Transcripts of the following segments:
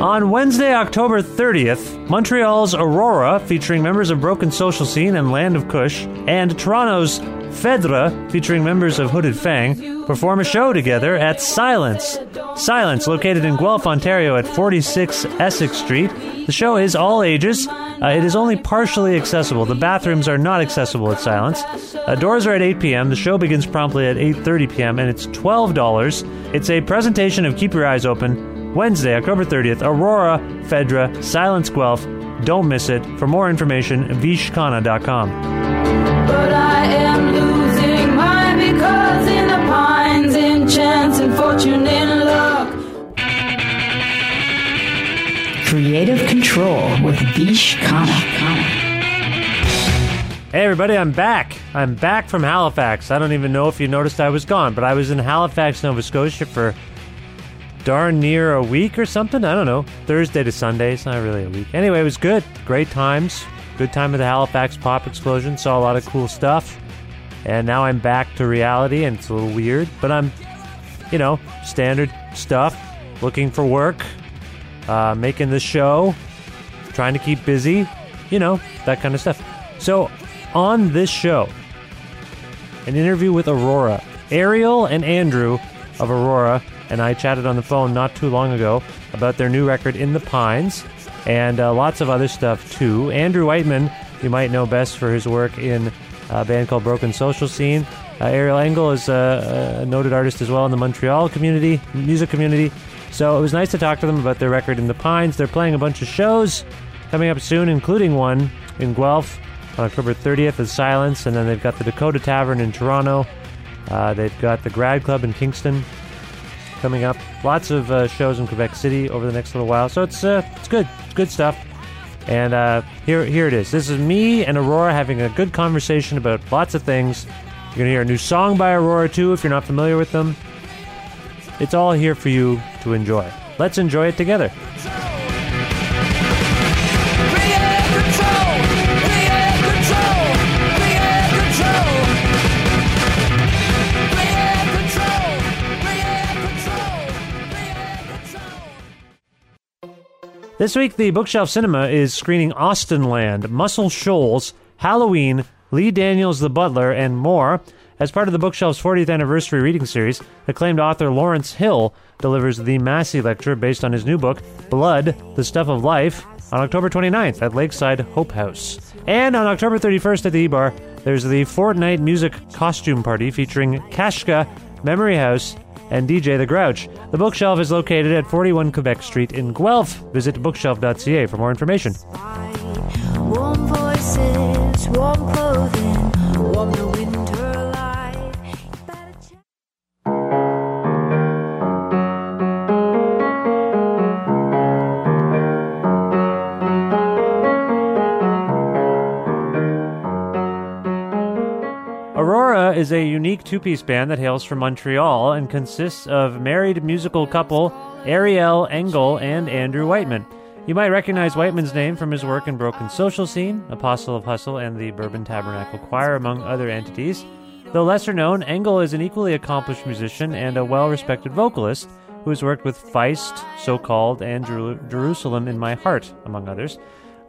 On Wednesday, October 30th, Montreal's AroarA, featuring members of Broken Social Scene and Land of Kush, and Toronto's Phèdre, featuring members of Hooded Fang, perform a show together at Silence. Silence, located in Guelph, Ontario at 46 Essex Street. The show is all ages. Uh, it is only partially accessible. The bathrooms are not accessible at Silence. Uh, doors are at 8 p.m. The show begins promptly at 8:30 p.m. and it's $12. It's a presentation of Keep Your Eyes Open Wednesday, October 30th, AroarA, Phèdre, Silence Guelph. Don't miss it. For more information, vishkana.com. But I am losing mine because in the pines, in chance and fortune, in luck. Kreative Kontrol with Vish Khanna. Hey everybody, I'm back. I'm back from Halifax. I don't even know if you noticed I was gone, but I was in Halifax, Nova Scotia for darn near a week or something. I don't know. Thursday to Sunday. It's not really a week. Anyway, it was good. Great times. Good time at the Halifax Pop Explosion. Saw a lot of cool stuff. And now I'm back to reality, and it's a little weird, but I'm, you know, standard stuff. Looking for work, uh, making the show, trying to keep busy, you know, that kind of stuff. So, on this show, an interview with AroarA, Ariel and Andrew of AroarA and I chatted on the phone not too long ago about their new record, In the Pines, and uh, lots of other stuff too. Andrew Whiteman, you might know best for his work in a band called Broken Social Scene. Uh, Ariel Engle is a, a, noted artist as well in the Montreal community, music community. So it was nice to talk to them about their record In the Pines. They're playing a bunch of shows coming up soon, including one in Guelph on October 30th as Silence, and then they've got the Dakota Tavern in Toronto. Uh, they've got the Grad Club in Kingston coming up. Lots of uh, shows in Quebec City over the next little while, so it's uh, it's good. It's good stuff. And uh, here here it is. This is me and AroarA having a good conversation about lots of things. You're gonna hear a new song by AroarA too, if you're not familiar with them. It's all here for you to enjoy. Let's enjoy it together. This week, the Bookshelf Cinema is screening Austenland, Muscle Shoals, Halloween, Lee Daniels the Butler, and more. As part of the Bookshelf's 40th anniversary reading series, acclaimed author Lawrence Hill delivers the Massey Lecture based on his new book, Blood, The Stuff of Life, on October 29th at Lakeside Hope House. And on October 31st at the E-Bar, there's the Fortnite Music Costume Party featuring Kashka, Memory House, and DJ the Grouch. The bookshelf is located at 41 Quebec Street in Guelph. Visit bookshelf.ca for more information. Warm voices, warm clothing, warm Is a unique two piece band that hails from Montreal and consists of married musical couple Ariel Engle and Andrew Whiteman. You might recognize Whiteman's name from his work in Broken Social Scene, Apostle of Hustle, and the Bourbon Tabernacle Choir, among other entities. Though lesser known, Engle is an equally accomplished musician and a well respected vocalist who has worked with Feist, So Called, and Jeru- Jerusalem in My Heart, among others.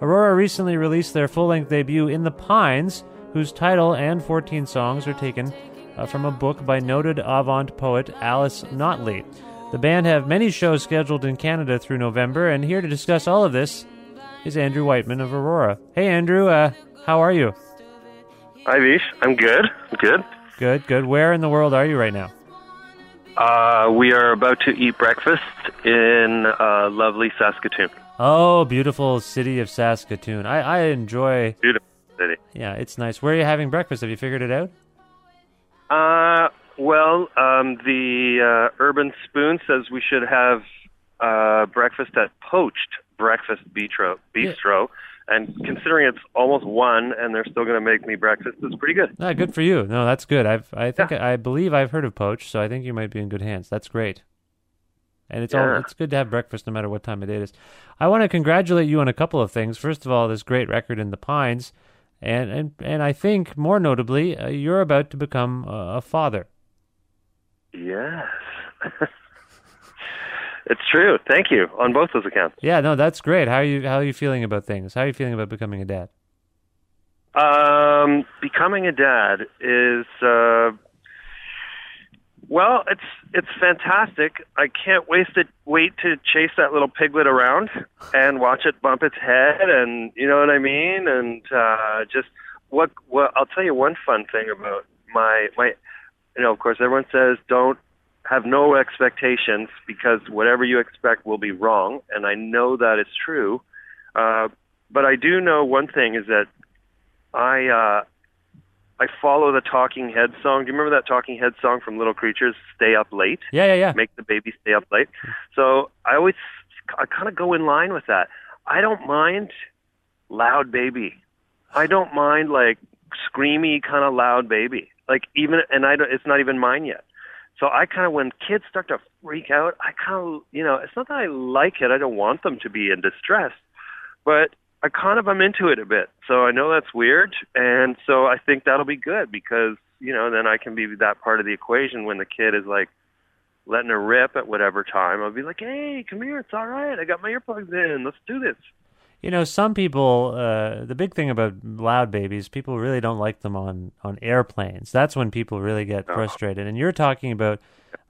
AroarA recently released their full length debut, In the Pines, whose title and 14 songs are taken uh, from a book by noted avant poet Alice Notley. The band have many shows scheduled in Canada through November, and here to discuss all of this is Andrew Whiteman of AroarA. Hey, Andrew, uh, how are you? Hi, Vish. I'm good. I'm good. Good, good. Where in the world are you right now? Uh, we are about to eat breakfast in uh, lovely Saskatoon. Oh, beautiful city of Saskatoon. I, I enjoy. Beautiful city. Yeah, it's nice. Where are you having breakfast? Have you figured it out? Uh, well, um, the uh, Urban Spoon says we should have uh, breakfast at Poached Breakfast Bistro. Bistro. And considering it's almost one, and they're still going to make me breakfast, it's pretty good. Ah, good for you. No, that's good. I've I think I believe I've heard of Poach, so I think you might be in good hands. That's great. And it's all it's good to have breakfast no matter what time of day it is. I want to congratulate you on a couple of things. First of all, this great record in the Pines, and and and I think more notably, uh, you're about to become uh, a father. Yes. it's true. Thank you on both those accounts. Yeah, no, that's great. How are you how are you feeling about things? How are you feeling about becoming a dad? Um, becoming a dad is uh, well, it's it's fantastic. I can't waste it. Wait to chase that little piglet around and watch it bump its head, and you know what I mean. And uh, just what what I'll tell you one fun thing about my my. You know, of course, everyone says don't have no expectations because whatever you expect will be wrong, and I know that is true. Uh, but I do know one thing is that I uh I follow the Talking Head song. Do you remember that Talking Head song from Little Creatures, Stay Up Late? Yeah, yeah, yeah. Make the baby stay up late. So I always I kind of go in line with that. I don't mind loud baby. I don't mind like screamy kind of loud baby. Like even and I don't, it's not even mine yet. So I kind of when kids start to freak out, I kind of you know it's not that I like it. I don't want them to be in distress, but I kind of am into it a bit. So I know that's weird, and so I think that'll be good because you know then I can be that part of the equation when the kid is like letting her rip at whatever time. I'll be like, hey, come here, it's all right. I got my earplugs in. Let's do this. You know, some people. Uh, the big thing about loud babies, people really don't like them on on airplanes. That's when people really get frustrated. And you're talking about,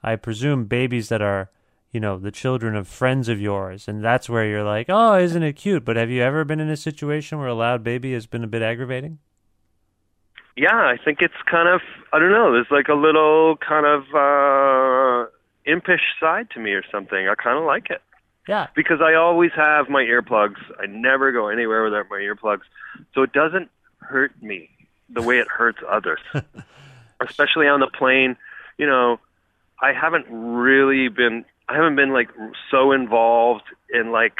I presume, babies that are, you know, the children of friends of yours, and that's where you're like, oh, isn't it cute? But have you ever been in a situation where a loud baby has been a bit aggravating? Yeah, I think it's kind of I don't know. There's like a little kind of uh impish side to me or something. I kind of like it. Yeah. because I always have my earplugs. I never go anywhere without my earplugs. So it doesn't hurt me the way it hurts others. Especially on the plane, you know, I haven't really been I haven't been like so involved in like,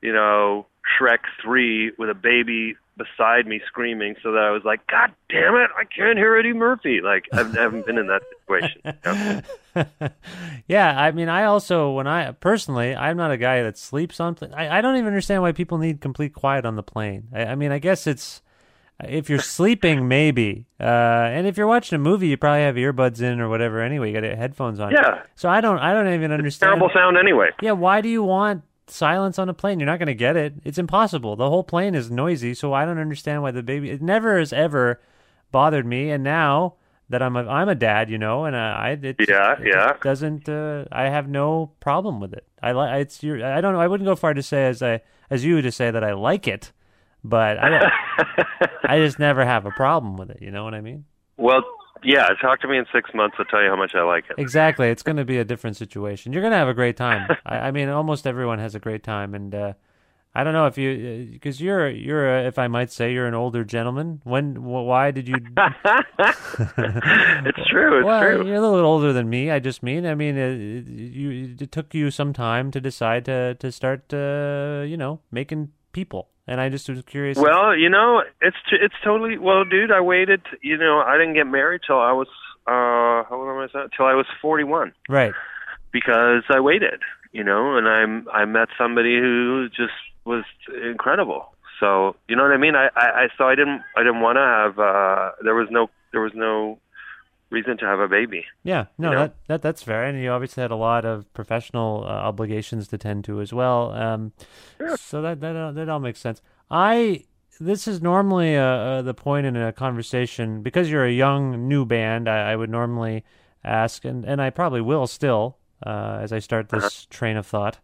you know, Shrek 3 with a baby beside me screaming so that I was like, God damn it, I can't hear Eddie Murphy. Like I haven't been in that situation. yeah, I mean, I also, when I personally, I'm not a guy that sleeps on. Pl- I, I don't even understand why people need complete quiet on the plane. I, I mean, I guess it's if you're sleeping, maybe, uh, and if you're watching a movie, you probably have earbuds in or whatever. Anyway, you got headphones on. Yeah. So I don't, I don't even understand. Terrible sound anyway. Yeah, why do you want silence on a plane? You're not going to get it. It's impossible. The whole plane is noisy, so I don't understand why the baby. It never has ever bothered me, and now that I'm a I'm a dad, you know, and I it, Yeah, it yeah. doesn't uh, I have no problem with it. I like it's your I don't know. I wouldn't go far to say as I as you to say that I like it, but I I just never have a problem with it. You know what I mean? Well, yeah, talk to me in six months. I'll tell you how much I like it. Exactly. It's going to be a different situation. You're going to have a great time. I, I mean, almost everyone has a great time, and uh, I don't know if you because you're you're a, if I might say you're an older gentleman. When wh- why did you? It's true. It's well, true. you're a little older than me. I just mean. I mean, it, you it took you some time to decide to to start uh, you know making people, and I just was curious. Well, you know, it's it's totally well, dude. I waited. You know, I didn't get married till I was uh how old was I? Till I was forty one right. because I waited. You know, and I'm I met somebody who just was incredible. So you know what I mean? I, I, I so I didn't I didn't want to have. uh There was no there was no reason to have a baby. Yeah, no, You know? that, that that's fair, and you obviously had a lot of professional uh, obligations to tend to as well. Um, So that that uh, that all makes sense. I this is normally uh, uh, the point in a conversation because you're a young new band. I, I would normally ask, and and I probably will still uh, as I start this train of thought.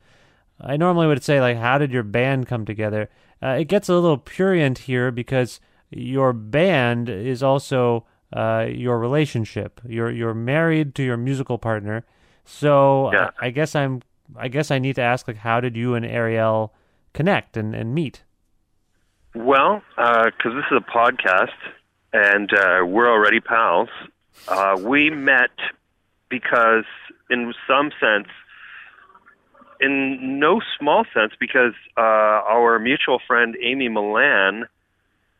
I normally would say like, how did your band come together? Uh, it gets a little purient here because your band is also uh, your relationship. You're you're married to your musical partner, so Yeah. I, I guess I'm I guess I need to ask like, how did you and Ariel connect and, and meet? Well, because this is a podcast and uh, we're already pals, uh, we met because, in some sense, in no small sense, because uh, our mutual friend Amy Millan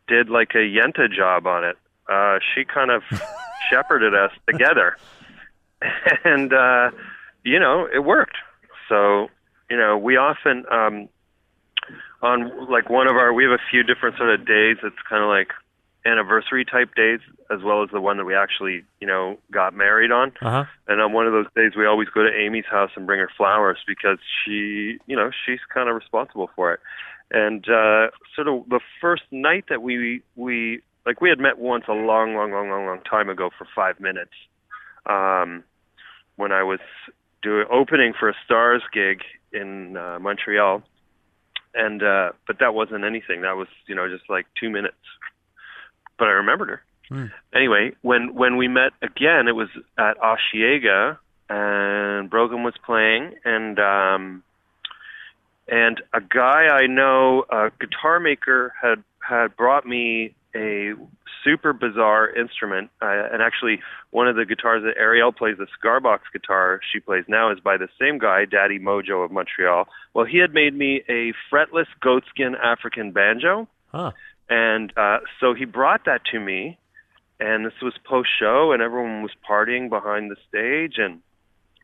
did like a Yenta job on it. Uh, she kind of shepherded us together, and uh, you know it worked. So you know we often um, on like one of our we have a few different sort of days it's kind of like anniversary type days as well as the one that we actually you know got married on Uh huh. and on one of those days we always go to amy's house and bring her flowers because she you know she's kind of responsible for it and uh sort of the first night that we we like we had met once a long long long long long time ago for five minutes um when i was doing opening for a stars gig in uh, montreal. And uh but that wasn't anything. That was you know just like two minutes. But i remembered her. Hmm. anyway when when we met again it was at Osheaga and brogan was playing and um and a guy i know a guitar maker had had brought me a super bizarre instrument. Uh, and actually one of the guitars that ariel plays the cigar box guitar she plays now is by the same guy daddy mojo of montreal. Well he had made me a fretless goatskin african banjo. Huh. and uh, so he brought that to me, and this was post show, and everyone was partying behind the stage, and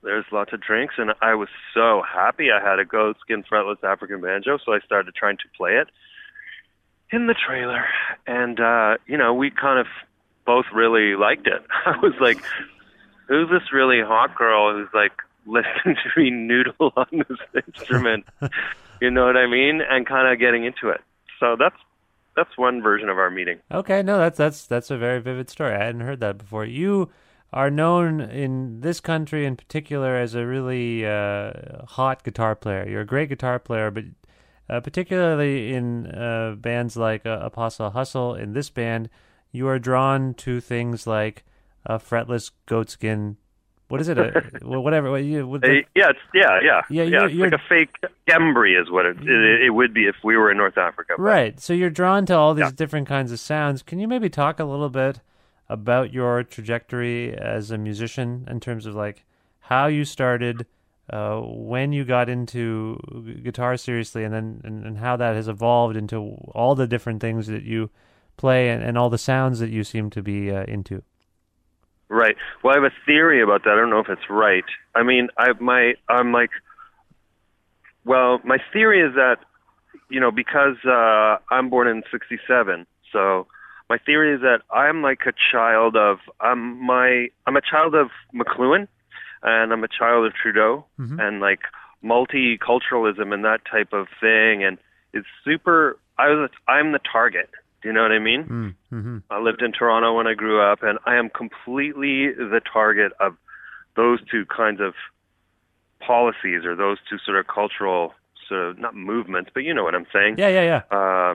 there's lots of drinks, and I was so happy I had a goatskin fretless African banjo, so I started trying to play it in the trailer, and uh, you know we kind of both really liked it. I was like, "Who's this really hot girl who's like listening to me noodle on this instrument?" you know what I mean? And kind of getting into it. So that's that's one version of our meeting. Okay, no, that's that's that's a very vivid story. I hadn't heard that before. You are known in this country in particular as a really uh, hot guitar player. You're a great guitar player, but uh, particularly in uh, bands like uh, Apostle Hustle, in this band, you are drawn to things like a fretless goatskin. What is it? A, whatever. What you, what the- Uh, yeah, it's yeah, yeah, Yeah, yeah. you're- it's you're- like a fake gimbri is what it, it it would be if we were in North Africa. but- Right. So you're drawn to all these Yeah. different kinds of sounds. Can you maybe talk a little bit about your trajectory as a musician in terms of like how you started, uh, when you got into guitar seriously, and then and, and how that has evolved into all the different things that you play and, and all the sounds that you seem to be uh, into. Right. Well, I have a theory about that. I don't know if it's right. I mean, I my I'm like, well, my theory is that, you know, because uh, I'm born in '67, so my theory is that I'm like a child of I'm my I'm a child of McLuhan, and I'm a child of Trudeau, and like multiculturalism and that type of thing, and it's super. I was I'm the target. Do you know what I mean? Mm, hmm I lived in Toronto when I grew up, and I am completely the target of those two kinds of policies or those two sort of cultural sort of not movements, but you know what I'm saying. Yeah, yeah, yeah. Uh,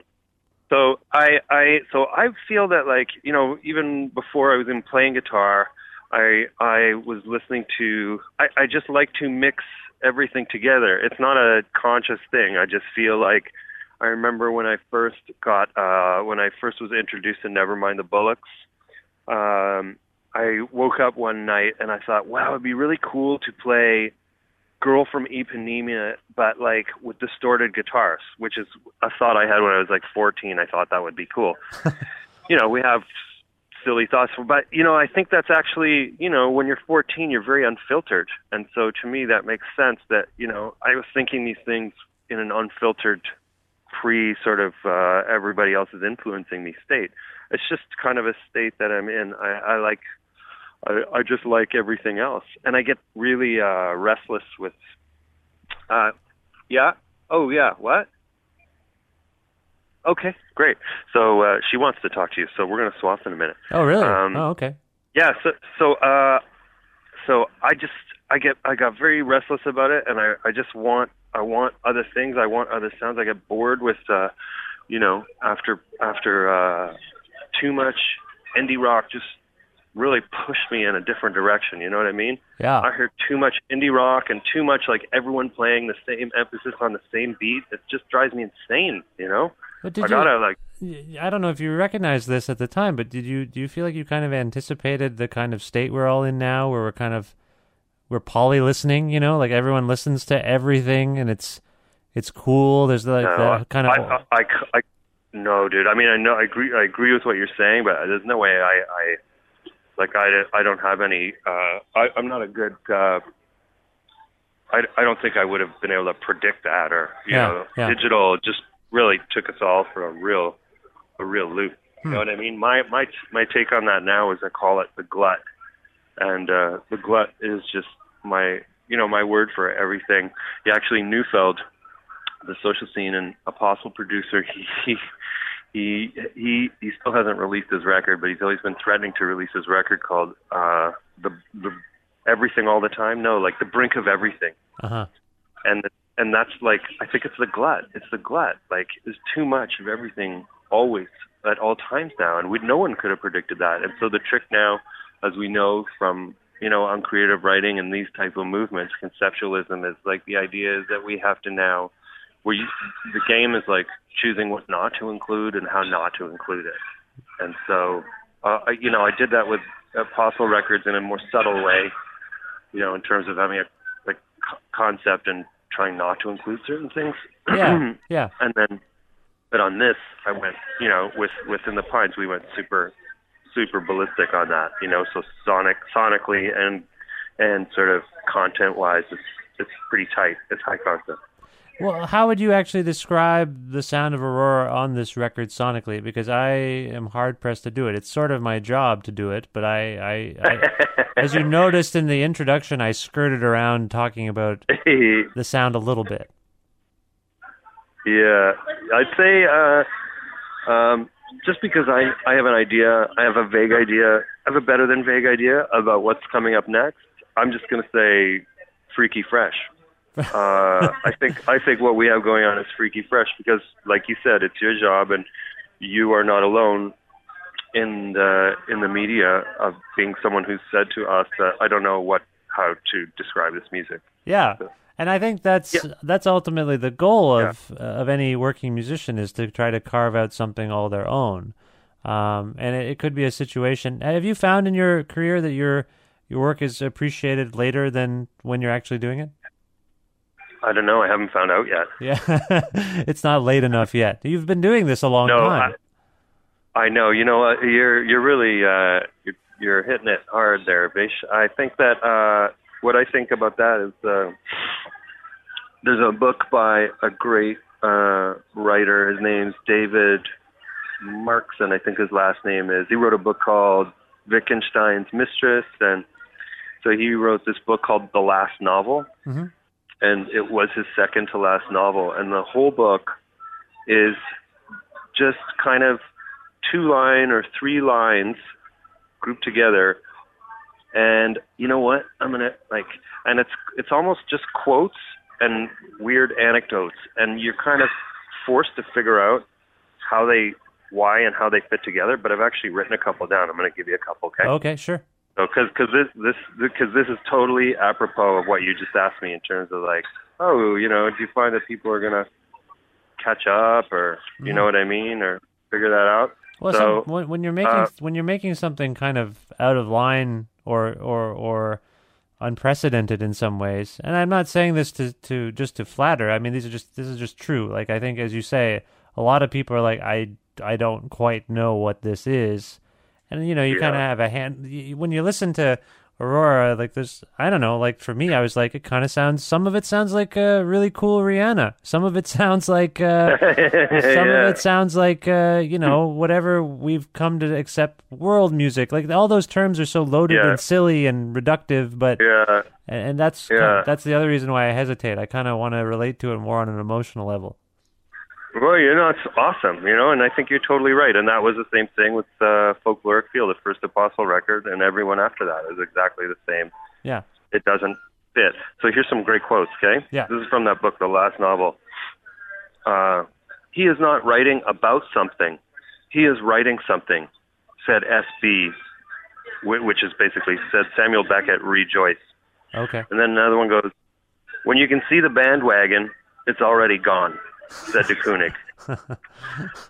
so I, I, so I feel that like you know, even before I was in playing guitar, I, I was listening to. I, I just like to mix everything together. It's not a conscious thing. I just feel like. I remember when I first got, uh, when I first was introduced to Never Mind the Bollocks. Um, I woke up one night and I thought, wow, it'd be really cool to play Girl from Ipanema, but like with distorted guitars, which is a thought I had when I was like 14. I thought that would be cool. you know, we have silly thoughts, but you know, I think that's actually, you know, when you're 14, you're very unfiltered, and so to me that makes sense. That you know, I was thinking these things in an unfiltered pre sort of uh, everybody else is influencing me state. It's just kind of a state that I'm in. I, I like I, I just like everything else, and I get really uh, restless with. Uh, yeah. Oh yeah. What? Okay, great. So uh, she wants to talk to you, so we're going to swap in a minute. Oh, really? Um, oh, okay. Yeah. So so uh, so I just I get I got very restless about it, and I I just want I want other things. I want other sounds. I get bored with uh, you know after after uh, too much indie rock just really pushed me in a different direction. You know what I mean? Yeah. I heard too much indie rock and too much like everyone playing the same emphasis on the same beat. It just drives me insane. You know? But did I you? gotta like I don't know if you recognized this at the time, but did you? Do you feel like you kind of anticipated the kind of state we're all in now, where we're kind of we're poly listening? You know, like everyone listens to everything, and it's it's cool. There's like no, the kind of I, I, I, I, no, dude. I mean, I know I agree. I agree with what you're saying, but there's no way I, I like I, I don't have any. Uh, I, I'm not a good. Uh, I, I don't think I would have been able to predict that, or you Yeah, know, yeah. digital just really took us all for a real, a real loop. You Hmm. know what I mean? My my my take on that now is I call it the glut, and uh, the glut is just my you know my word for everything. He actually Newfeld, the social scene and apostle producer, he he he he he still hasn't released his record, but he's always been threatening to release his record called uh the the everything all the time. No, like the brink of everything uh huh. and and that's like I think it's the glut. It's the glut. Like there's too much of everything always at all times now, and we no one could have predicted that. And so the trick now, as we know from you know on creative writing and these type of movements, conceptualism is like the idea is that we have to now where you, the game is like choosing what not to include and how not to include it. And so uh, I- you know I did that with Apostle Records in a more subtle way, you know, in terms of having a like concept and trying not to include certain things. Yeah, yeah. and then, but on this, I went, you know, with within the pines, we went super, super ballistic on that. You know, so sonic, sonically, and and sort of content wise, it's it's pretty tight. It's high concept. Well, how would you actually describe the sound of AroarA on this record sonically? Because I am hard pressed to do it. It's sort of my job to do it, but I, I, I as you noticed in the introduction, I skirted around talking about the sound a little bit. Yeah, I'd say uh, um, just because I I have an idea, I have a vague idea, I have a better than vague idea about what's coming up next. I'm just gonna say freaky fresh. Uh, I think I think what we have going on is freaky fresh because, like you said, it's your job, and you are not alone in the in the media of being someone who's said to us that I don't know what how to describe this music. Yeah. And I think that's Yeah. that's ultimately the goal of uh, of any working musician is to try to carve out something all their own. Um, and it, it could be a situation. Have you found in your career that your your work is appreciated later than when you're actually doing it? I don't know. I haven't found out yet. Yeah, it's not late enough yet. You've been doing this a long No, time. I, I know. You know what? You're you're really uh, you're, you're hitting it hard there, Vish. I think that uh, what I think about that is uh, there's a book by a great uh, writer. His name's David Markson. I think his last name is. He wrote a book called Wittgenstein's Mistress, and so he wrote this book called The Last Novel Mhm. And it was his second to last novel. And the whole book is just kind of two line or three lines grouped together. And you know what? I'm gonna like, and it's it's almost just quotes and weird anecdotes, and you're kind of forced to figure out how they, why, and how they fit together. But I've actually written a couple down. I'm gonna give you a couple, okay? Okay, sure. So, because cause this this because this is totally apropos of what you just asked me in terms of like, oh, you know, do you find that people are gonna catch up, or you know what I mean, or figure that out? Well, so some, when, when you're making uh, when you're making something kind of out of line or or or unprecedented in some ways, and I'm not saying this to to just to flatter. I mean, these are just this is just true. Like I think, as you say, a lot of people are like, I I don't quite know what this is, and you know, you Yeah. kind of have a hand y- when you listen to AroarA, like there's, I don't know, like for me, I was like, it kind of sounds, some of it sounds like uh, really cool Rihanna. Some of it sounds like, uh, some Yeah. of it sounds like, uh, you know, whatever we've come to accept world music. Like all those terms are so loaded Yeah. and silly and reductive, but, Yeah. and, and that's, Yeah. that's the other reason why I hesitate. I kind of want to relate to it more on an emotional level. Well, you know, it's awesome, you know, and I think you're totally right. And that was the same thing with uh, Folkloric Feel, the first Apostle record, and everyone after that is exactly the same. Yeah. It doesn't fit. So here's some great quotes, okay? Yeah. This is from that book, the last novel. Uh, he is not writing about something. He is writing something, said S.B., which is basically said Samuel Beckett, rejoice. Okay. And then another one goes, when you can see the bandwagon, it's already gone, said de Kooning.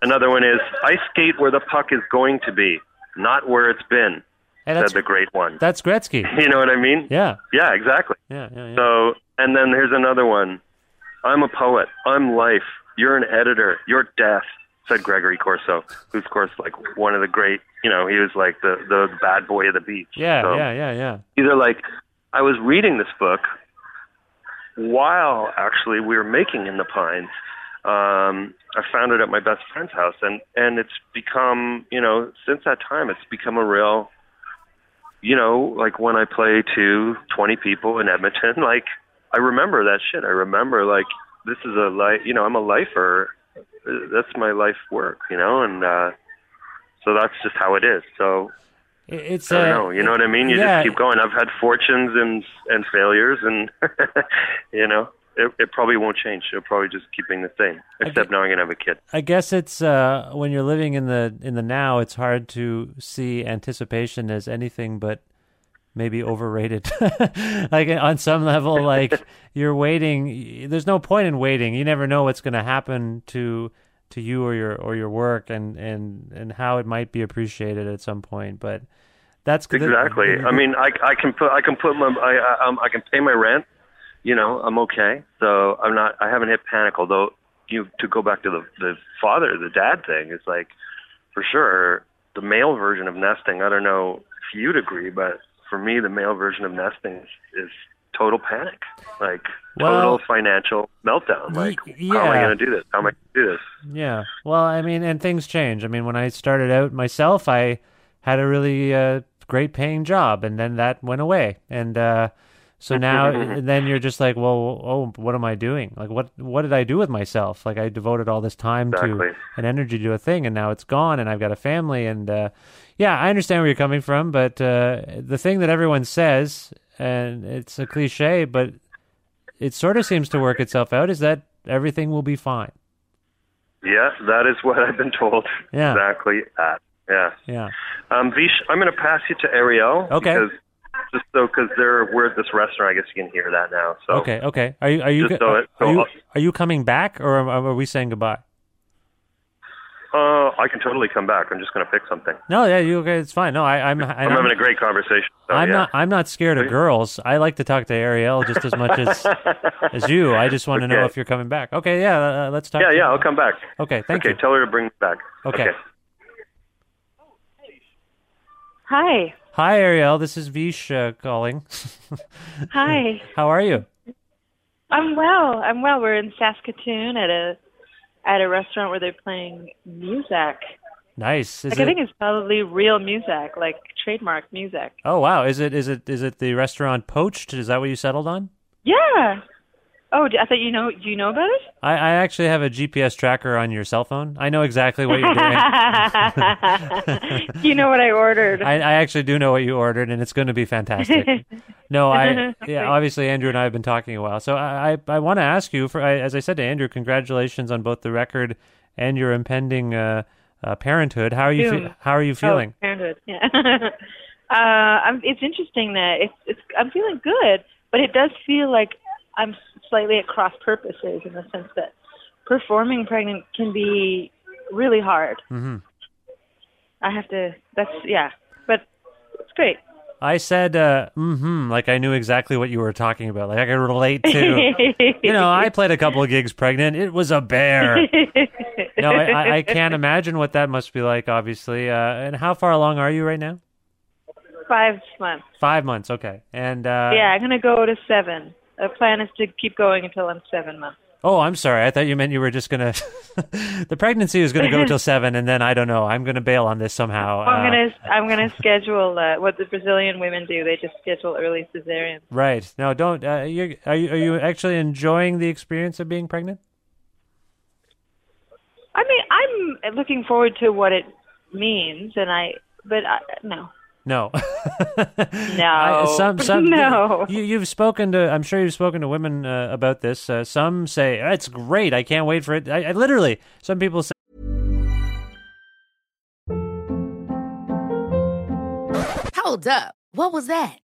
another one is, I skate where the puck is going to be, not where it's been, Hey, said the great one. that's Gretzky. You know what I mean? Yeah. Yeah, exactly. Yeah. Yeah. yeah. So, and then here's another one. I'm a poet. I'm life. You're an editor. You're death, said Gregory Corso, who's, of course, like one of the great, you know, he was like the, the bad boy of the beach. yeah. So Yeah. Yeah. Yeah. Are like, I was reading this book while actually we were making In the Pines. Um, I found it at my best friend's house, and, and it's become, you know, since that time, it's become a real, you know, like when I play to 20 people in Edmonton, like I remember that shit. I remember like this is a life, you know, I'm a lifer. That's my life work, you know, and uh, so that's just how it is. So It- It's I don't uh, know, you know what I mean? You yeah. just keep going. I've had fortunes and and failures, and you know, it, it probably won't change. It'll probably just keep being the same. Except now I'm gonna have a kid. I guess it's uh, when you're living in the in the now, it's hard to see anticipation as anything but maybe overrated. like on some level, like you're waiting. There's no point in waiting. You never know what's going to happen to to you or your or your work, and and and how it might be appreciated at some point. But that's good. Exactly. I mean, I I can put I can put my I I, um, I can pay my rent. You know, I'm okay. So I'm not. I haven't hit panic. Although you to go back to the the father, the dad thing is like for sure the male version of nesting. I don't know if you'd agree, but for me, the male version of nesting is, is total panic, like Well- total financial meltdown. Like, Y- how am I going to do this? How am I going to do this? Yeah. Well, I mean, and things change. I mean, when I started out myself, I had a really uh, great paying job, and then that went away. And uh, so now, then you're just like, well, oh, what am I doing? Like, what what did I do with myself? Like, I devoted all this time Exactly. to and energy to a thing, and now it's gone, and I've got a family, and uh, yeah, I understand where you're coming from, but uh, the thing that everyone says, and it's a cliche, but it sort of seems to work itself out, is that everything will be fine. Yeah, that is what I've been told. Yeah. Exactly that. Yeah. Yeah. Um, Vish, I'm going to pass you to Ariel. Okay. Because just so because they're we're at this restaurant, I guess you can hear that now. So Okay, okay. Are you are you Just go- so are, you are you coming back or are, are we saying goodbye? Uh, I can totally come back. I'm just going to pick something. No, yeah, you okay? It's fine. No, I, I'm I'm having a great conversation. So, I'm yeah. not I'm not scared of girls. I like to talk to Ariel just as much as as you. I just want to know if you're coming back. Okay, yeah, uh, let's talk. Yeah, to yeah. I'll come back. Okay, thank you. okay, tell her to bring me back. Okay. Hi. Hi, Ariel. This is Vish uh, calling. Hi. How are you? I'm well. I'm well. We're in Saskatoon at a at a restaurant where they're playing music. Nice. Is like it? I think it's probably real music, like trademark music. oh wow. Is it is it is it the restaurant Poached? Is that what you settled on? Yeah. Oh, I thought you know. Do you know about it? I, I actually have a GPS tracker on your cell phone. I know exactly what you're doing. you know what I ordered. I, I actually do know what you ordered, and it's going to be fantastic. no, I yeah. Obviously, Andrew and I have been talking a while, so I I, I want to ask you for I, as I said to Andrew, congratulations on both the record and your impending uh, uh, parenthood. How are you fe- How are you feeling? Oh, parenthood. Yeah. uh, I'm, it's interesting that it's, it's. I'm feeling good, but it does feel like I'm slightly at cross purposes in the sense that performing pregnant can be really hard. hmm I have to. That's yeah, but it's great. I said, uh, mm-hmm, like I knew exactly what you were talking about. Like I could relate to. you know, I played a couple of gigs pregnant. It was a bear. no, I, I, I can't imagine what that must be like. Obviously, uh, and how far along are you right now? five months. Five months. Okay. And uh, yeah, I'm gonna go to seven. The plan is to keep going until I'm seven months. Oh, I'm sorry. I thought you meant you were just gonna. the pregnancy was gonna go till seven, and then I don't know. I'm gonna bail on this somehow. I'm Uh, gonna I'm gonna schedule uh, what the Brazilian women do. They just schedule early cesarean. Right. No, don't. Uh, you are you are you actually enjoying the experience of being pregnant? I mean, I'm looking forward to what it means, and I but I, no. No. No. I, some some No. You you've spoken to. I'm sure you've spoken to women uh, about this. Uh, some say "Oh, it's great. I can't wait for it. I, I literally. Some people say. Hold up. What was that?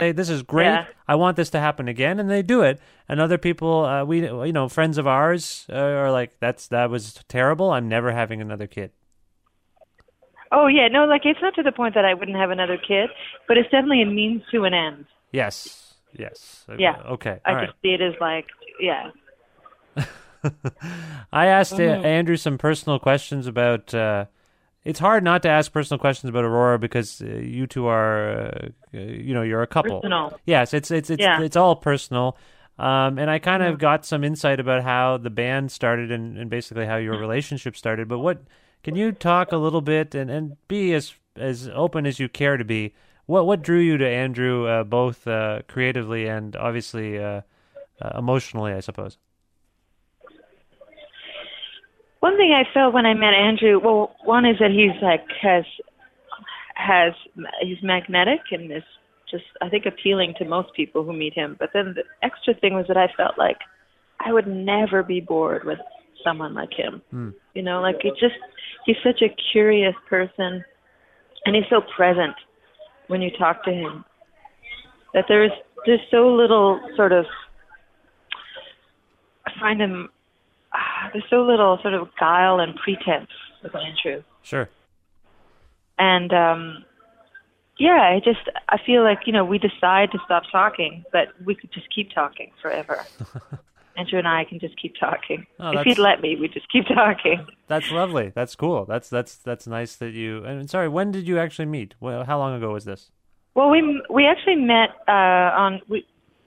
Hey, this is great. Yeah. I want this to happen again, and they do it. And other people, uh, we you know, friends of ours uh, are like, "That's that was terrible. I'm never having another kid." Oh yeah, no, like it's not to the point that I wouldn't have another kid, but it's definitely a means to an end. Yes, yes. Yeah. Okay. I All right. just see it as like, yeah. I asked uh, Mhm. Andrew some personal questions about. Uh, it's hard not to ask personal questions about AroarA because uh, you two are, uh, uh, you know, you're a couple. Personal. Yes, it's it's it's Yeah. it's all personal. Um, and I kind of Yeah. got some insight about how the band started and, and basically how your relationship started. But what can you talk a little bit and, and be as as open as you care to be? What what drew you to Andrew, uh, both uh, creatively and obviously uh, uh, emotionally, I suppose. One thing I felt when I met Andrew, well, one is that he's like has has he's magnetic and is just I think appealing to most people who meet him. But then the extra thing was that I felt like I would never be bored with someone like him. Hmm. You know, like it just he's such a curious person and he's so present when you talk to him. That there's there's so little sort of I find him there's so little sort of guile and pretense with Andrew. Sure. And um yeah, I just I feel like, you know, we decide to stop talking, but we could just keep talking forever. Andrew and I can just keep talking. Oh, if he'd let me, we'd just keep talking. That's lovely. That's cool. That's that's that's nice that you. And sorry, when did you actually meet? Well, how long ago was this? Well, we we actually met uh on we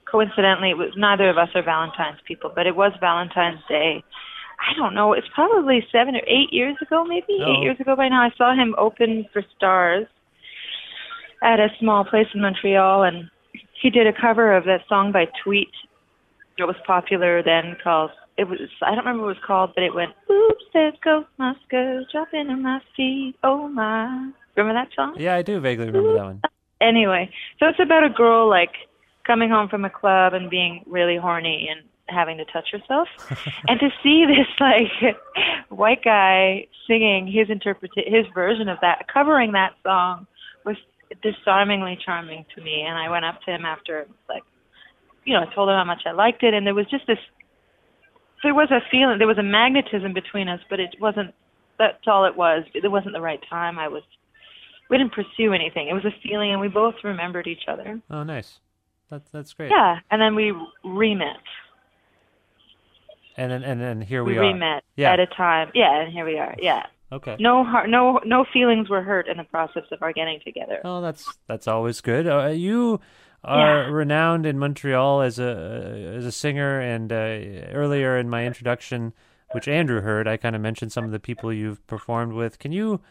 coincidentally it was neither of us are Valentine's people, but it was Valentine's Day. I don't know, it's probably 7 or 8 years ago maybe. Oh. 8 years ago by now I saw him open for stars at a small place in Montreal and he did a cover of that song by Tweet that was popular then called it was I don't remember what it was called, but it went Oops, there goes my skirt dropping in my feet. Oh my Remember that song? Yeah, I do vaguely remember that one. anyway, so it's about a girl like coming home from a club and being really horny and having to touch herself, and to see this like white guy singing his interpret his version of that, covering that song, was disarmingly charming to me. And I went up to him after, like, you know, I told him how much I liked it, and there was just this. There was a feeling, there was a magnetism between us, but it wasn't. That's all it was. It wasn't the right time. I was we didn't pursue anything. It was a feeling, and we both remembered each other. Oh, nice. That's that's great. Yeah, and then we re-met. And then and then here We, we, are. re-met Yeah. at a time. Yeah, and here we are. Yeah. Okay. No heart, no no feelings were hurt in the process of our getting together. Oh, that's that's always good. Uh, you are renowned in Montreal as a as a singer, and uh, earlier in my introduction, which Andrew heard, I kind of mentioned some of the people you've performed with. Can you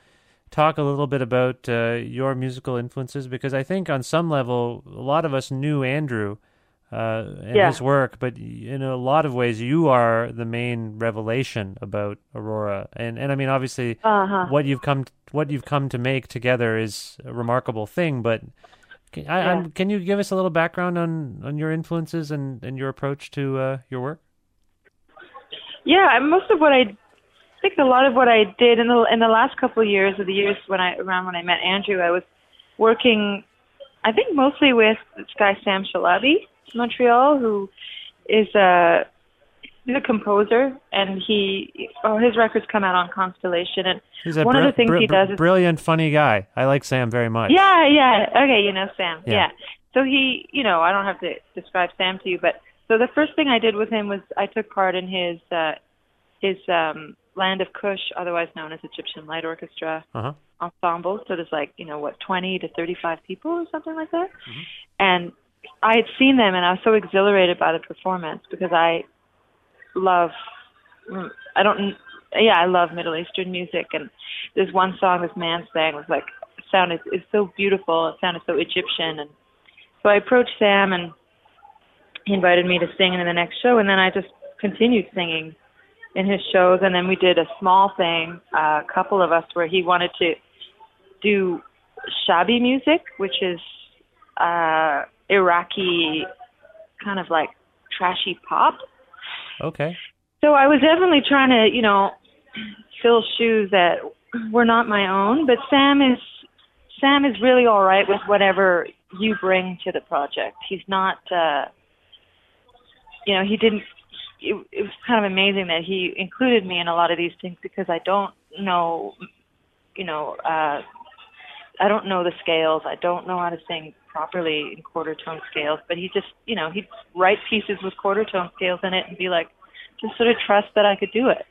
talk a little bit about uh, your musical influences? Because I think on some level, a lot of us knew Andrew uh, and Yeah. his work, but in a lot of ways, you are the main revelation about AroarA. And and I mean, obviously, Uh-huh. what you've come what you've come to make together is a remarkable thing. But can, I, I'm, can you give us a little background on on your influences and and your approach to uh, your work? Yeah, most of what I think a lot of what I did in the in the last couple of years of the years when I around when I met Andrew, I was working I think mostly with this guy Sam Shalabi Montreal who is a he's a composer and he oh his records come out on Constellation and He's a one bri- of the things bri- he does is brilliant, funny guy. I like Sam very much. yeah, yeah. Okay, you know Sam. Yeah. Yeah. So he, you know, I don't have to describe Sam to you, but so the first thing I did with him was I took part in his uh his um Land of Kush, otherwise known as Egyptian Light Orchestra Uh huh. ensemble. So there's like, you know, what, 20 to 35 people or something like that. And I had seen them and I was so exhilarated by the performance because I love I don't yeah, I love Middle Eastern music and there's one song this man sang was like sounded it's so beautiful, it sounded so Egyptian and so I approached Sam and he invited me to sing in the next show and then I just continued singing in his shows and then we did a small thing, a couple of us where he wanted to do shabi music, which is uh Iraqi kind of like trashy pop. Okay. So I was definitely trying to, you know, fill shoes that were not my own, but Sam is Sam is really all right with whatever you bring to the project. He's not uh you know, he didn't it, it was kind of amazing that he included me in a lot of these things because I don't know you know, uh I don't know the scales. I don't know how to sing properly in quarter tone scales, but he just, you know, he'd write pieces with quarter tone scales in it and be like, just sort of trust that I could do it.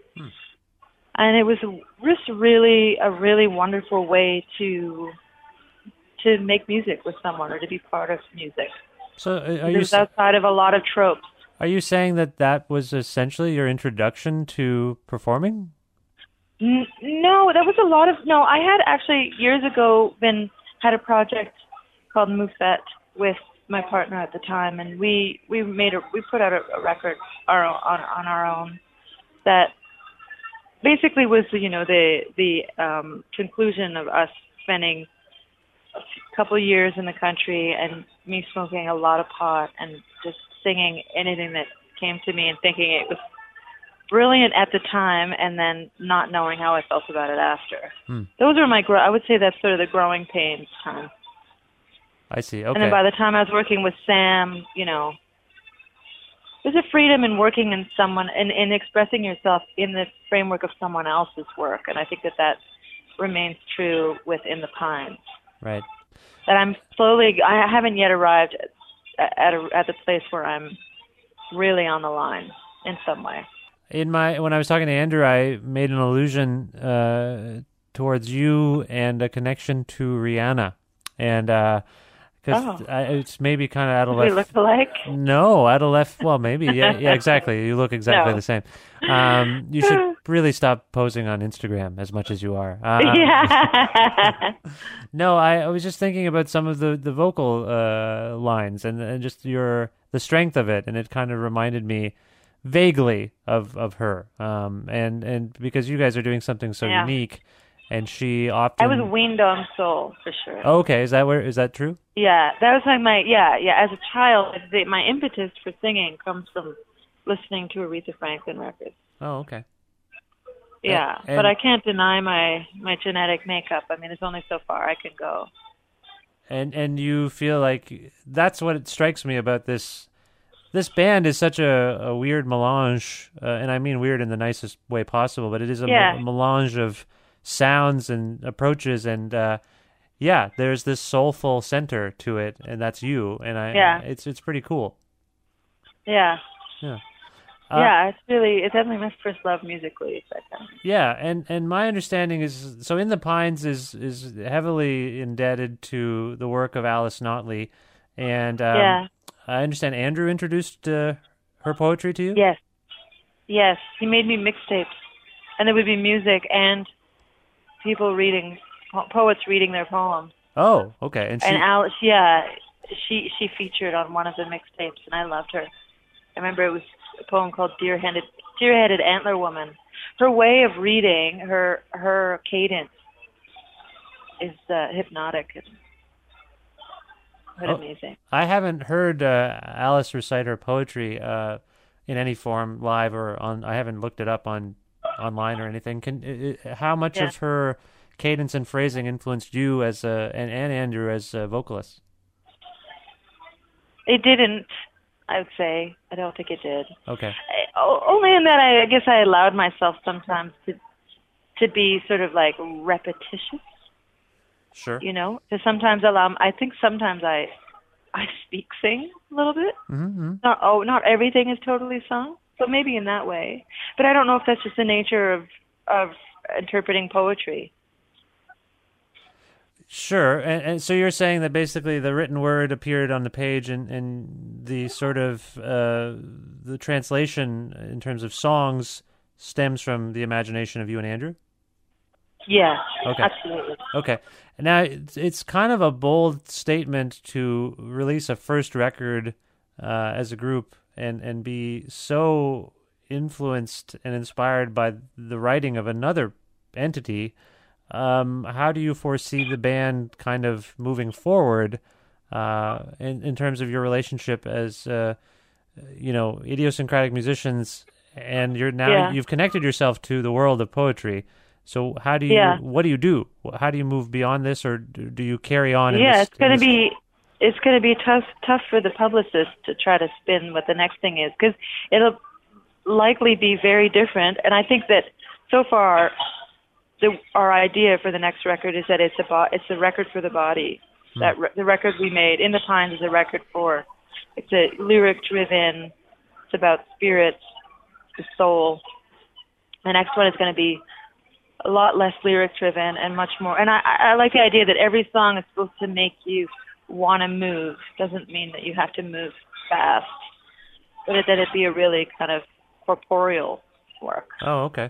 And it was just really a really wonderful way to to make music with someone or to be part of music. So uh, are you outside of a lot of tropes. are you saying that that was essentially your introduction to performing? No, that was a lot of no. I had actually years ago been had a project called Moufette with my partner at the time, and we we made a we put out a, a record our on on our own that basically was you know the the um, conclusion of us spending a couple of years in the country and me smoking a lot of pot and just singing anything that came to me and thinking it was brilliant at the time and then not knowing how I felt about it after. Hmm. Those are my, gro- I would say that's sort of the growing pains time. I see. Okay. And then by the time I was working with Sam, you know, there's a freedom in working in someone and in expressing yourself in the framework of someone else's work. And I think that that remains true within the Pines. right. That I'm slowly, I haven't yet arrived at, at, a, at the place where I'm really on the line in some way. In my when I was talking to Andrew, I made an allusion uh, towards you and a connection to Rihanna, and because Oh. it's maybe kind of out of We left. look alike. No, out of left. Well, maybe. Yeah, yeah, exactly. You look exactly No. the same. Um, you should really stop posing on Instagram as much as you are. Um, yeah. No, I, I was just thinking about some of the the vocal uh, lines and and just your the strength of it, and it kind of reminded me vaguely of of her. Um, and and because you guys are doing something so Yeah. unique, and she often. I was weaned on soul for sure. Okay, is that where is that true? Yeah, that was like my yeah yeah. As a child, the, my impetus for singing comes from listening to Aretha Franklin records. Oh, okay. Yeah, and- but I can't deny my my genetic makeup. I mean, there's only so far I can go. and and you feel like that's what it strikes me about this this band is such a, a weird melange uh, and i mean weird in the nicest way possible but it is a Yeah. melange of sounds and approaches and uh yeah there's this soulful center to it and that's you and i Yeah. it's it's pretty cool Yeah, yeah Uh, yeah. It's really it's definitely my first love musically. Kind of- Yeah, and and my understanding is so in the Pines is is heavily indebted to the work of Alice Notley, and um, Yeah. I understand Andrew introduced uh, her poetry to you. Yes, yes. He made me mixtapes, and there would be music and people reading po- poets reading their poems. Oh, okay. And she, and Alice, yeah, she she featured on one of the mixtapes, and I loved her. I remember it was a poem called "Deer-headed Deer-headed Antler Woman." Her way of reading, her her cadence, is uh, hypnotic and quite Oh. amazing. I haven't heard uh, Alice recite her poetry uh, in any form, live or on. I haven't looked it up on online or anything. Can i how much Yeah. of her cadence and phrasing influenced you as a and, and Andrew as a vocalist? It didn't. I would say I don't think it did. Okay. I, only in that I, I guess I allowed myself sometimes to to be sort of like repetitious. Sure. You know, because sometimes allow. I think sometimes I I speak sing a little bit. Mm-hmm. Not oh, not everything is totally sung, but maybe in that way. But I don't know if that's just the nature of of interpreting poetry. Sure, and, and so you're saying that basically the written word appeared on the page, and, and the sort of uh, the translation in terms of songs stems from the imagination of you and Andrew. Yeah, Okay. absolutely. Okay, now it's, kind of a bold statement to release a first record uh, as a group and and be so influenced and inspired by the writing of another entity. Um, how do you foresee the band kind of moving forward uh, in in terms of your relationship as uh, you know idiosyncratic musicians, and you're now Yeah. you've connected yourself to the world of poetry. So how do you Yeah. what do you do? How do you move beyond this, or do, do you carry on? yeah, this- it's going to this- be it's going to be tough tough for the publicist to try to spin what the next thing is because it'll likely be very different. And I think that so far, the our idea for the next record is that it's a bo- it's a record for the body. Hmm. That re- the record we made in the Pines is a record for it's a lyric driven. It's about spirits, the soul. The next one is going to be a lot less lyric driven and much more. And I, I like the idea that every song is supposed to make you want to move. Doesn't mean that you have to move fast, but that it be a really kind of corporeal work. Oh, okay,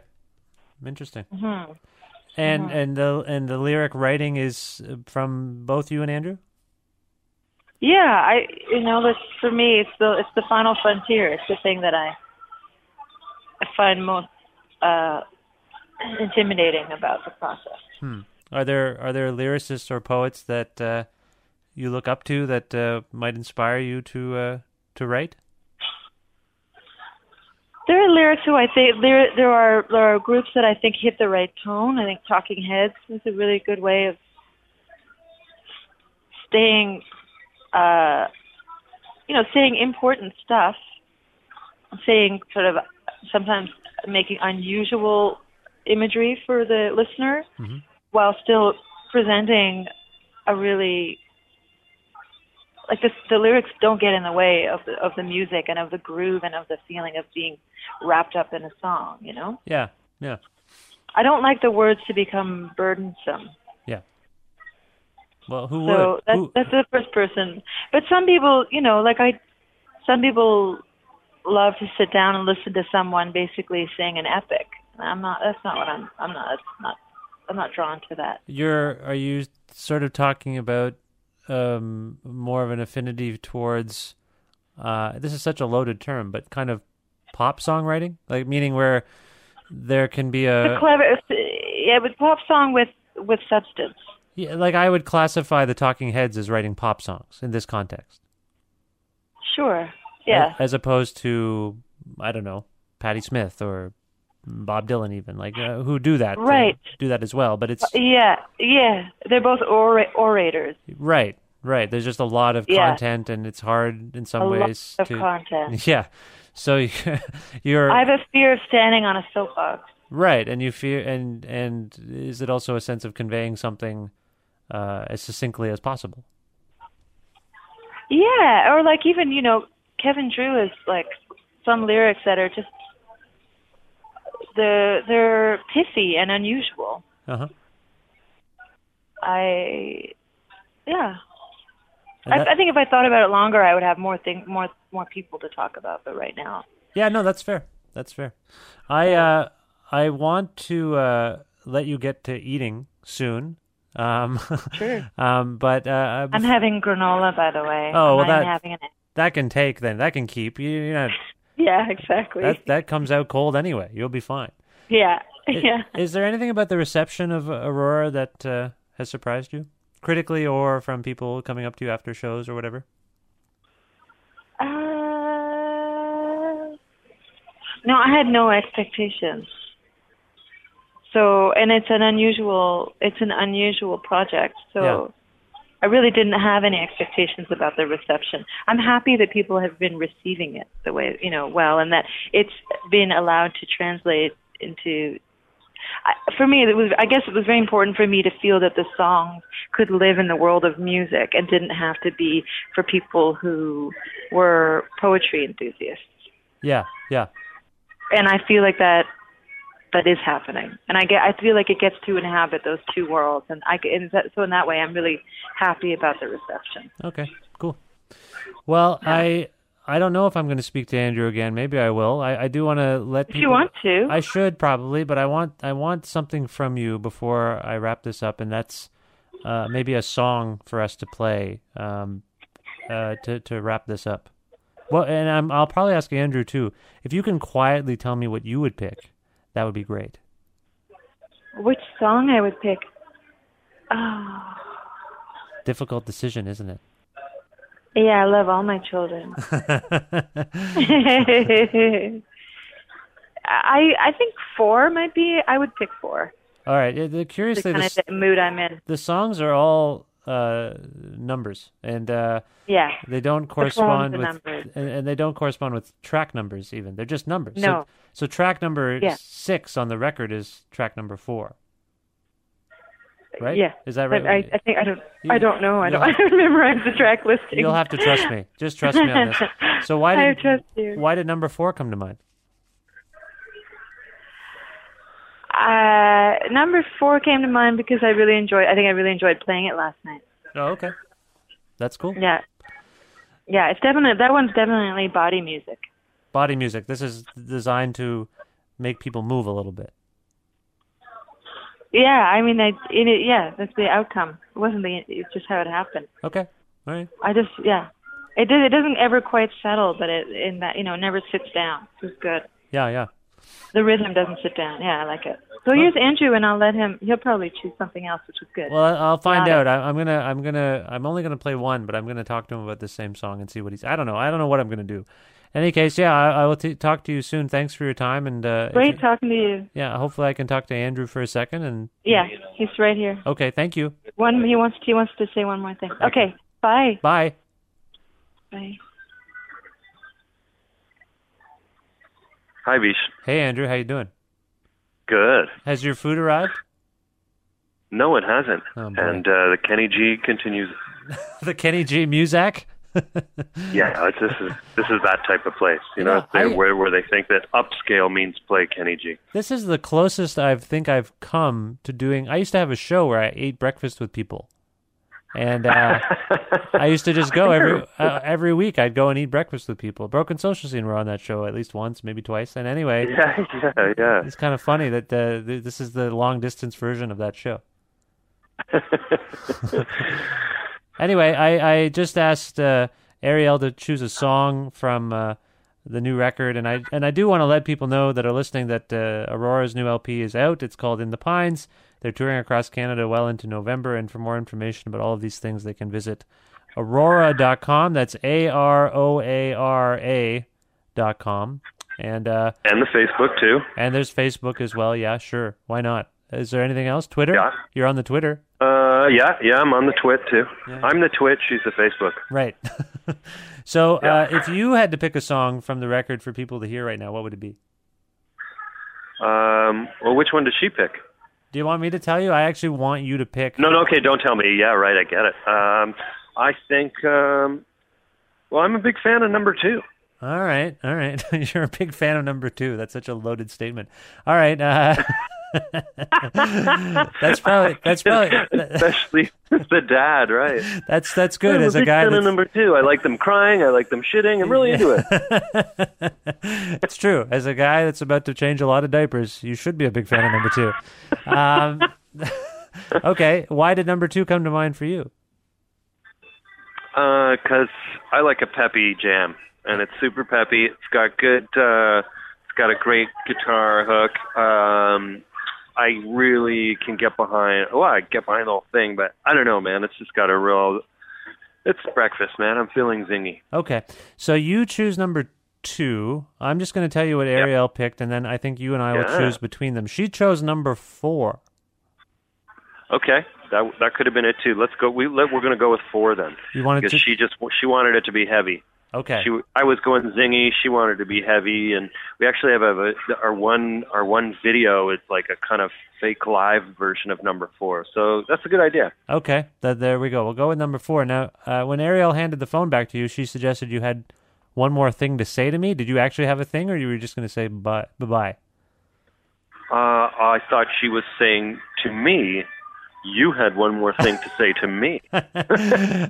interesting. hmm And Mhm. and the and the lyric writing is uh, from both you and Andrew. Yeah, I you know that's for me it's the it's the final frontier. It's the thing that I I find most uh intimidating about the process. Hmm. Are there are there lyricists or poets that uh, you look up to that uh, might inspire you to uh, to write? There are lyrics who I think there there are there are groups that I think hit the right tone. I think Talking Heads is a really good way of staying, uh, you know, saying important stuff, saying sort of sometimes making unusual imagery for the listener, mm-hmm. while still presenting a really like the the lyrics don't get in the way of the of the music and of the groove and of the feeling of being wrapped up in a song, you know? Yeah, yeah, I don't like the words to become burdensome. yeah. Well, who so would? that's Who- that's the first person. But some people, you know, like I some people love to sit down and listen to someone basically sing an epic. I'm not that's not what I'm I'm not that's not I'm not drawn to that. You're are you sort of talking about um, more of an affinity towards? Uh, this is such a loaded term, but kind of pop songwriting, like meaning where there can be the a clever yeah, but pop song with with substance. yeah, like I would classify the Talking Heads as writing pop songs in this context. Sure. Yeah. As, as opposed to I don't know Patti Smith or Bob Dylan, even like uh, who do that, uh, Right. do that as well. But it's Yeah, yeah. They're both ora- orators. right, right. There's just a lot of Yeah. content, and it's hard in some A lot ways of to content. Yeah, so you- you're I have a fear of standing on a soapbox. right, and you fear, and and is it also a sense of conveying something uh, as succinctly as possible? Yeah, or like even you know Kevin Drew has like some lyrics that are just the they're pithy and unusual. Uh huh. I yeah. I, that- I think if I thought about it longer, I would have more thing more more people to talk about. But right now, Yeah, no, that's fair. That's fair. I uh I want to uh let you get to eating soon. Um, Sure. um, but uh, I'm having granola, by the way. Oh, well, that- that can take then. That can keep you. You know, Yeah, exactly. that that comes out cold anyway. You'll be fine. yeah, I- yeah. Is there anything about the reception of AroarA that uh, has surprised you, critically or from people coming up to you after shows or whatever? Uh, no, I had no expectations. So, and it's an unusual, it's an unusual project. So, Yeah. I really didn't have any expectations about the reception. I'm happy that people have been receiving it the way, you know, well, and that it's been allowed to translate into. I, for me, it was. I guess it was very important for me to feel that the songs could live in the world of music and didn't have to be for people who were poetry enthusiasts. Yeah, yeah. And I feel like that that is happening, and I get. I feel like it gets to inhabit those two worlds, and I. And that, so in that way, I'm really happy about the reception. Okay, cool. Well, I I don't know if I'm going to speak to Andrew again. Maybe I will. I, I do want to let If people. you want to. I should probably, but I want I want something from you before I wrap this up, and that's uh, maybe a song for us to play um, uh, to to wrap this up. Well, and I'm, I'll probably ask Andrew too. If you can quietly tell me what you would pick, that would be great. Which song I would pick? Oh, Difficult decision, isn't it? yeah, I love all my children. I I think four might be. I would pick four. All right. curiously, kind the, of the mood I'm in. the songs are all uh, numbers, and uh, Yeah. they don't correspond are with, and, and they don't correspond with track numbers. Even they're just numbers. No. so track number Yeah. six on the record is track number four. Right? Yeah. Is that right? I, I think I don't. You- I don't know. I don't. I don't memorize the track listing. You'll have to trust me. Just trust me on this. So why I did trust you. why did number four come to mind? Uh, number four came to mind because I really enjoyed. I think I really enjoyed playing it last night. Oh, okay. That's cool. Yeah. Yeah, it's definitely that one's definitely body music. Body music. This is designed to make people move a little bit. Yeah, I mean, I, it, yeah, that's the outcome. It wasn't the. It's just how it happened. Okay. All right. I just, yeah, it did. It doesn't ever quite settle, but it in that you know it never sits down. It's good. Yeah, yeah. The rhythm doesn't sit down. Yeah, I like it. So here's Andrew, and I'll let him. He'll probably choose something else, which is good. Well, I'll find Got out. it. I, I'm gonna, I'm gonna, I'm only gonna play one, but I'm gonna talk to him about the same song and see what he's. I don't know. I don't know what I'm gonna do. In any case, yeah, I, I will t- talk to you soon. Thanks for your time, and uh, Great you- talking to you. yeah, hopefully I can talk to Andrew for a second. And Yeah, he's right here. okay, thank you. One, he wants he wants to say one more thing. Okay, bye. Bye. Bye. Hi, Vish. Hey, Andrew, how you doing? Good. Has your food arrived? No, it hasn't. Oh, and uh, the Kenny G continues. the Kenny G Muzak. Yeah, it's, this is this is that type of place, you know, Yeah, it's I- where where they think that upscale means play Kenny G. This is the closest I think I've come to doing. I used to have a show where I ate breakfast with people, and uh, I used to just go every uh, every week. I'd go and eat breakfast with people. Broken Social Scene were on that show at least once, maybe twice. And anyway, Yeah, yeah, yeah. it's kind of funny that uh, th- this is the long distance version of that show. anyway, I, I just asked uh, Ariel to choose a song from uh, the new record, and I and I do want to let people know that are listening that uh, AroarA's new LP is out. It's called In the Pines. They're touring across Canada well into November, and for more information about all of these things, they can visit aroara.com. That's A R O A R A dot com, and uh, And the Facebook too. and there's Facebook as well. Yeah, sure, why not? Is there anything else? Twitter? Yeah. You're on the Twitter. Uh, yeah, yeah. I'm on the Twit too. I'm the Twitch. She's the Facebook. Right. so, uh, if you had to pick a song from the record for people to hear right now, what would it be? Um, well, which one does she pick? Do you want me to tell you? I actually want you to pick. No, no. Okay, don't tell me. Yeah, right. I get it. Um, I think. Um, well, I'm a big fan of number two. All right, all right. You're a big fan of number two. That's such a loaded statement. All right. Uh, that's probably that's probably especially the dad, right? that's that's good I'm as a a big guy. fan of That's, number two. I like them crying. I like them shitting. I'm really into it. it's true. As a guy that's about to change a lot of diapers, you should be a big fan of number two. Um, okay, why did number two come to mind for you? Because Uh, I like a peppy jam, and it's super peppy. It's got good. Uh, it's got a great guitar hook. Um, I really can get behind. Well, I get behind the whole thing, but I don't know, man. It's just got a real. It's breakfast, man. I'm feeling zingy. Okay, so you choose number two. I'm just going to tell you what Ariel picked, and then I think you and I will choose between them. She chose number four. Okay, that that could have been it too. Let's go. We let, we're going to go with four then. You wanted because to- she just she wanted it to be heavy. Okay. She, I was going zingy. She wanted to be heavy, and we actually have a, our one our one video is like a kind of fake live version of number four. So that's a good idea. Okay, th- there we go. We'll go with number four. Now, uh, when Ariel handed the phone back to you, she suggested you had one more thing to say to me. Did you actually have a thing, or you were just going to say bye bye? Uh, I thought she was saying to me, "You had one more thing to say to me."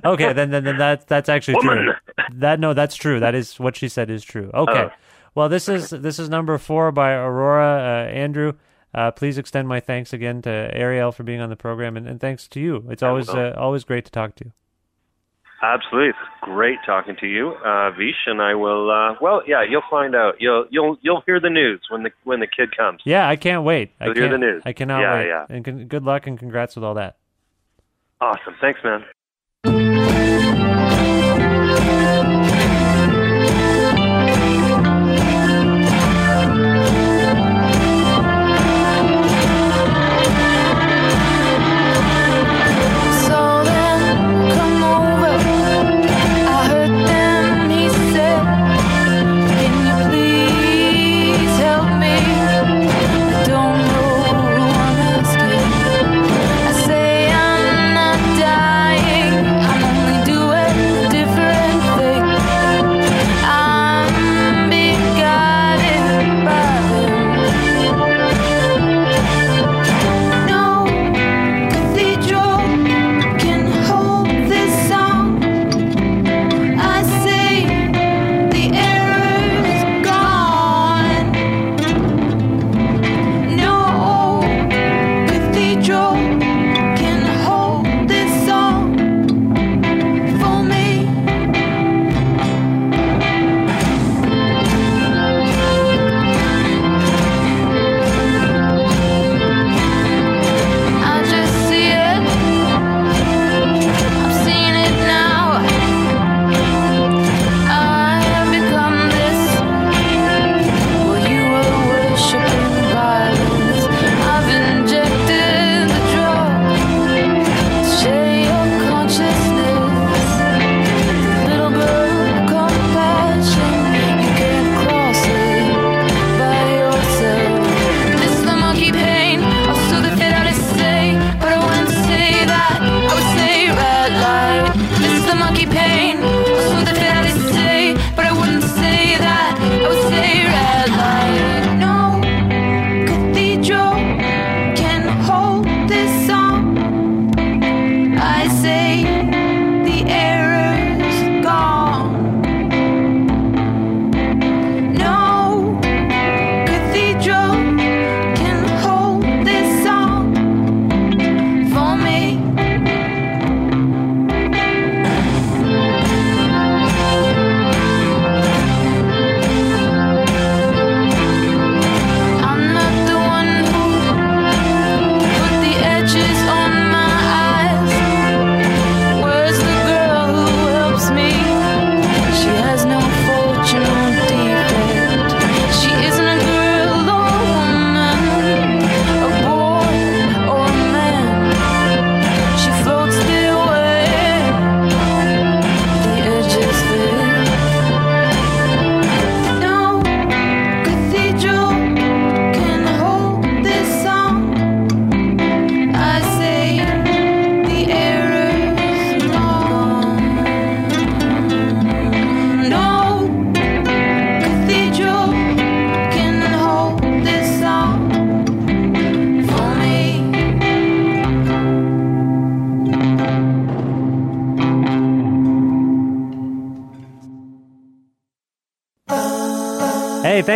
okay, then, then then that's that's actually Woman. true. That no, that's true. That is what she said is true. Okay. Oh. Well, this is this is number four by AroarA uh, Andrew. Uh, please extend my thanks again to Ariel for being on the program, and, and thanks to you. It's always uh, always great to talk to you. Absolutely, it's great talking to you, uh, Vish, and I will. Uh, well, yeah, you'll find out. You'll you'll you'll hear the news when the when the kid comes. Yeah, I can't wait. I You'll hear the can't- news. I cannot Yeah, wait. yeah. And con- good luck and congrats with all that. Awesome, thanks, man.